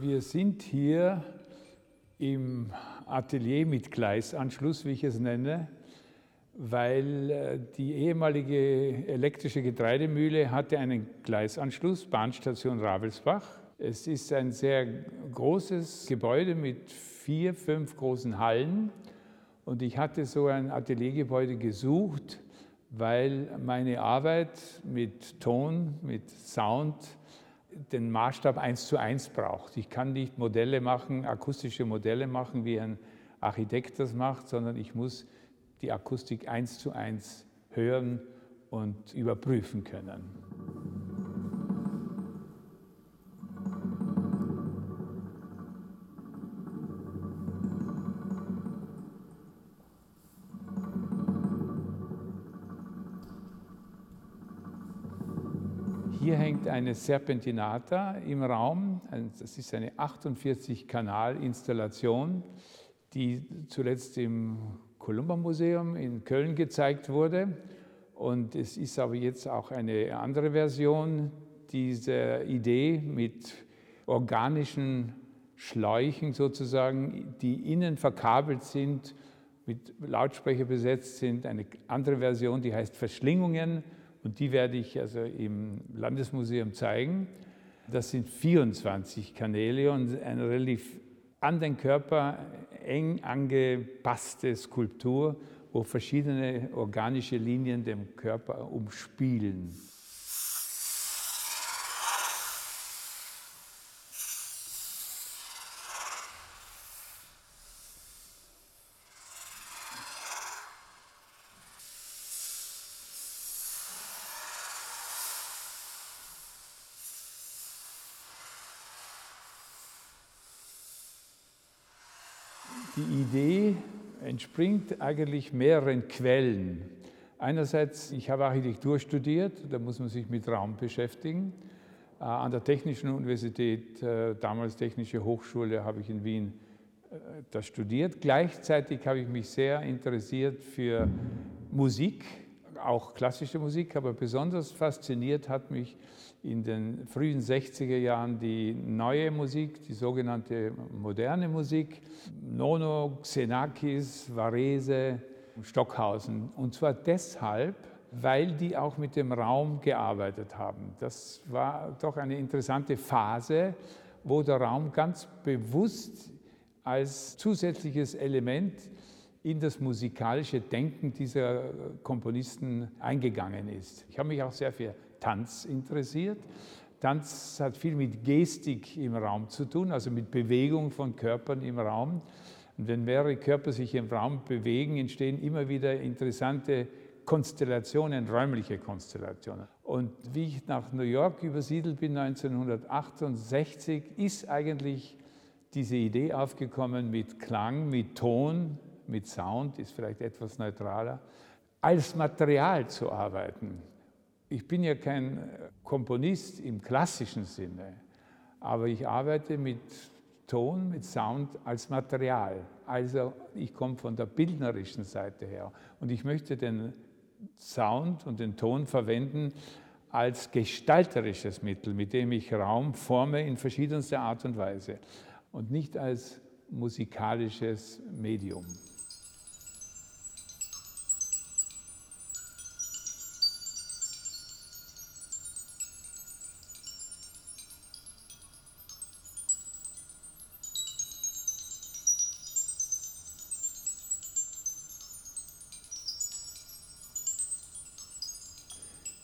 Wir sind hier im Atelier mit Gleisanschluss, wie ich es nenne, weil äh, die ehemalige elektrische Getreidemühle hatte einen Gleisanschluss, Bahnstation Ravelsbach. Es ist ein sehr großes Gebäude mit vier, fünf großen Hallen und ich hatte so ein Ateliergebäude gesucht, weil meine Arbeit mit Ton, mit Sound den Maßstab 1 zu 1 braucht. Ich kann nicht Modelle machen, akustische Modelle machen, wie ein Architekt das macht, sondern ich muss die Akustik eins zu eins hören und überprüfen können. Hier hängt eine Serpentinata im Raum. Das ist eine 48-Kanal-Installation, die zuletzt im Columba Museum in Köln gezeigt wurde. Und es ist aber jetzt auch eine andere Version dieser Idee mit organischen Schläuchen sozusagen, die innen verkabelt sind, mit Lautsprecher besetzt sind. Eine andere Version, die heißt Verschlingungen und die werde ich also im Landesmuseum zeigen. Das sind 24 Kanäle und eine relativ an den Körper eng angepasste Skulptur, wo verschiedene organische Linien den Körper umspielen. Die Idee entspringt eigentlich mehreren Quellen. Einerseits, ich habe Architektur studiert, da muss man sich mit Raum beschäftigen. Äh, an der Technischen Universität, äh, damals Technische Hochschule, habe ich in Wien äh, das studiert. Gleichzeitig habe ich mich sehr interessiert für Musik, auch klassische Musik, aber besonders fasziniert hat mich in den frühen 60er Jahren die neue Musik, die sogenannte moderne Musik, Nono, Xenakis, Varese, Stockhausen. Und zwar deshalb, weil die auch mit dem Raum gearbeitet haben. Das war doch eine interessante Phase, wo der Raum ganz bewusst als zusätzliches Element in das musikalische Denken dieser Komponisten eingegangen ist. Ich habe mich auch sehr für Tanz interessiert. Tanz hat viel mit Gestik im Raum zu tun, also mit Bewegung von Körpern im Raum. Und wenn mehrere Körper sich im Raum bewegen, entstehen immer wieder interessante Konstellationen, räumliche Konstellationen. Und wie ich nach New York übersiedelt bin 1968, ist eigentlich diese Idee aufgekommen mit Klang, mit Ton, mit Sound, ist vielleicht etwas neutraler, als Material zu arbeiten. Ich bin ja kein Komponist im klassischen Sinne, aber ich arbeite mit Ton, mit Sound als Material. Also ich komme von der bildnerischen Seite her und ich möchte den Sound und den Ton verwenden als gestalterisches Mittel, mit dem ich Raum forme in verschiedenster Art und Weise und nicht als musikalisches Medium.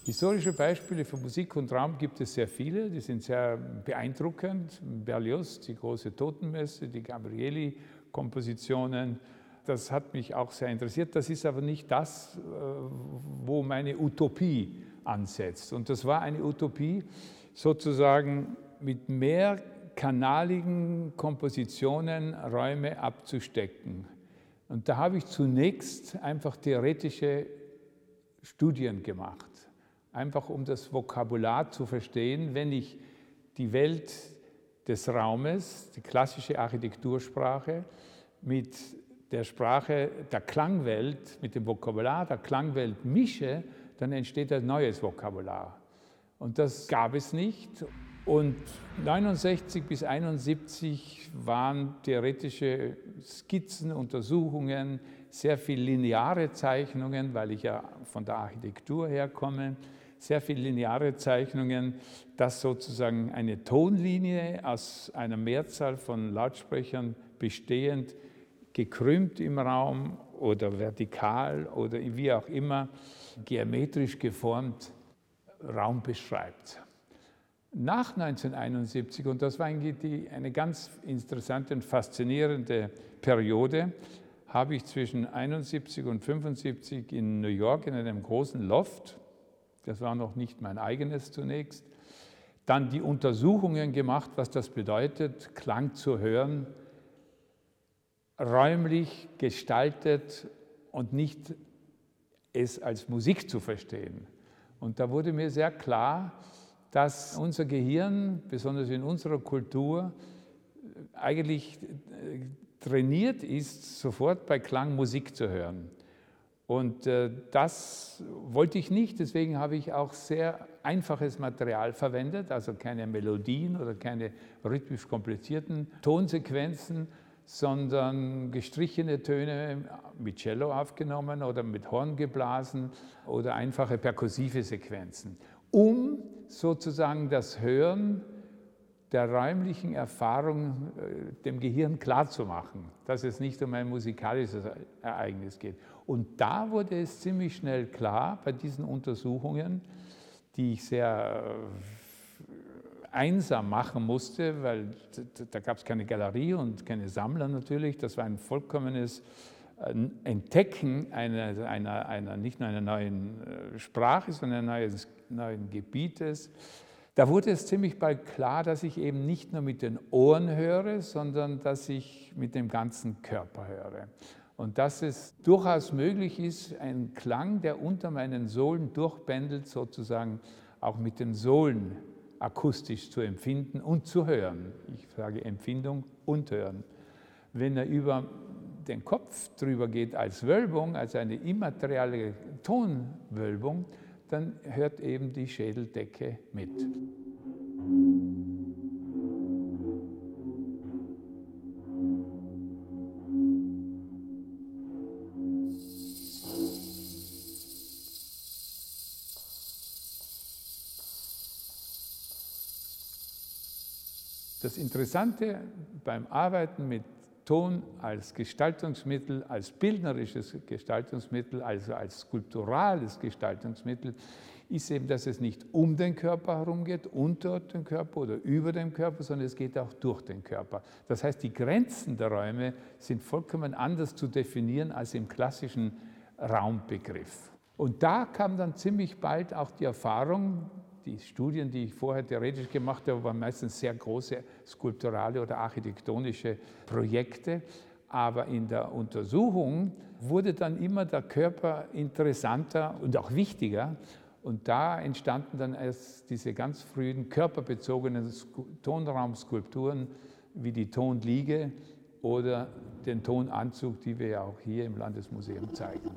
Historische Beispiele für Musik und Raum gibt es sehr viele, die sind sehr beeindruckend. Berlioz, die große Totenmesse, die Gabrieli-Kompositionen, das hat mich auch sehr interessiert. Das ist aber nicht das, äh, wo meine Utopie ansetzt. Und das war eine Utopie, sozusagen mit mehr kanaligen Kompositionen Räume abzustecken. Und da habe ich zunächst einfach theoretische Studien gemacht einfach um das Vokabular zu verstehen, wenn ich die Welt des Raumes, die klassische Architektursprache, mit der Sprache der Klangwelt, mit dem Vokabular der Klangwelt mische, dann entsteht ein neues Vokabular. Und das gab es nicht. Und 69 bis 71 waren theoretische Skizzen, Untersuchungen, sehr viel lineare Zeichnungen, weil ich ja von der Architektur herkomme, sehr viel lineare Zeichnungen, dass sozusagen eine Tonlinie aus einer Mehrzahl von Lautsprechern bestehend, gekrümmt im Raum oder vertikal oder wie auch immer, geometrisch geformt Raum beschreibt. Nach 1971, und das war eigentlich eine ganz interessante und faszinierende Periode, habe ich zwischen 71 und 75 in New York in einem großen Loft, das war noch nicht mein eigenes zunächst, dann die Untersuchungen gemacht, was das bedeutet, Klang zu hören, räumlich gestaltet und nicht es als Musik zu verstehen. Und da wurde mir sehr klar, dass unser Gehirn, besonders in unserer Kultur, eigentlich trainiert ist, sofort bei Klang Musik zu hören. Und äh, das wollte ich nicht, deswegen habe ich auch sehr einfaches Material verwendet, also keine Melodien oder keine rhythmisch komplizierten Tonsequenzen, sondern gestrichene Töne mit Cello aufgenommen oder mit Horn geblasen oder einfache perkussive Sequenzen, um sozusagen das Hören der räumlichen Erfahrung äh, dem Gehirn klarzumachen, dass es nicht um ein musikalisches Ereignis geht. Und da wurde es ziemlich schnell klar bei diesen Untersuchungen, die ich sehr äh, einsam machen musste, weil da gab es keine Galerie und keine Sammler natürlich. Das war ein vollkommenes äh, Entdecken einer, einer, einer nicht nur einer neuen Sprache, sondern eines neuen Gebietes da wurde es ziemlich bald klar, dass ich eben nicht nur mit den Ohren höre, sondern dass ich mit dem ganzen Körper höre. Und dass es durchaus möglich ist, einen Klang, der unter meinen Sohlen durchbändelt, sozusagen auch mit den Sohlen akustisch zu empfinden und zu hören. Ich sage Empfindung und Hören. Wenn er über den Kopf drüber geht als Wölbung, als eine immaterielle Tonwölbung, dann hört eben die Schädeldecke mit. Das Interessante beim Arbeiten mit Ton als Gestaltungsmittel, als bildnerisches Gestaltungsmittel, also als skulpturales Gestaltungsmittel, ist eben, dass es nicht um den Körper herum geht, unter dem Körper oder über dem Körper, sondern es geht auch durch den Körper. Das heißt, die Grenzen der Räume sind vollkommen anders zu definieren als im klassischen Raumbegriff. Und da kam dann ziemlich bald auch die Erfahrung, die Studien, die ich vorher theoretisch gemacht habe, waren meistens sehr große skulpturale oder architektonische Projekte. Aber in der Untersuchung wurde dann immer der Körper interessanter und auch wichtiger. Und da entstanden dann erst diese ganz frühen körperbezogenen Tonraumskulpturen wie die Tonliege oder den Tonanzug, die wir ja auch hier im Landesmuseum zeigen.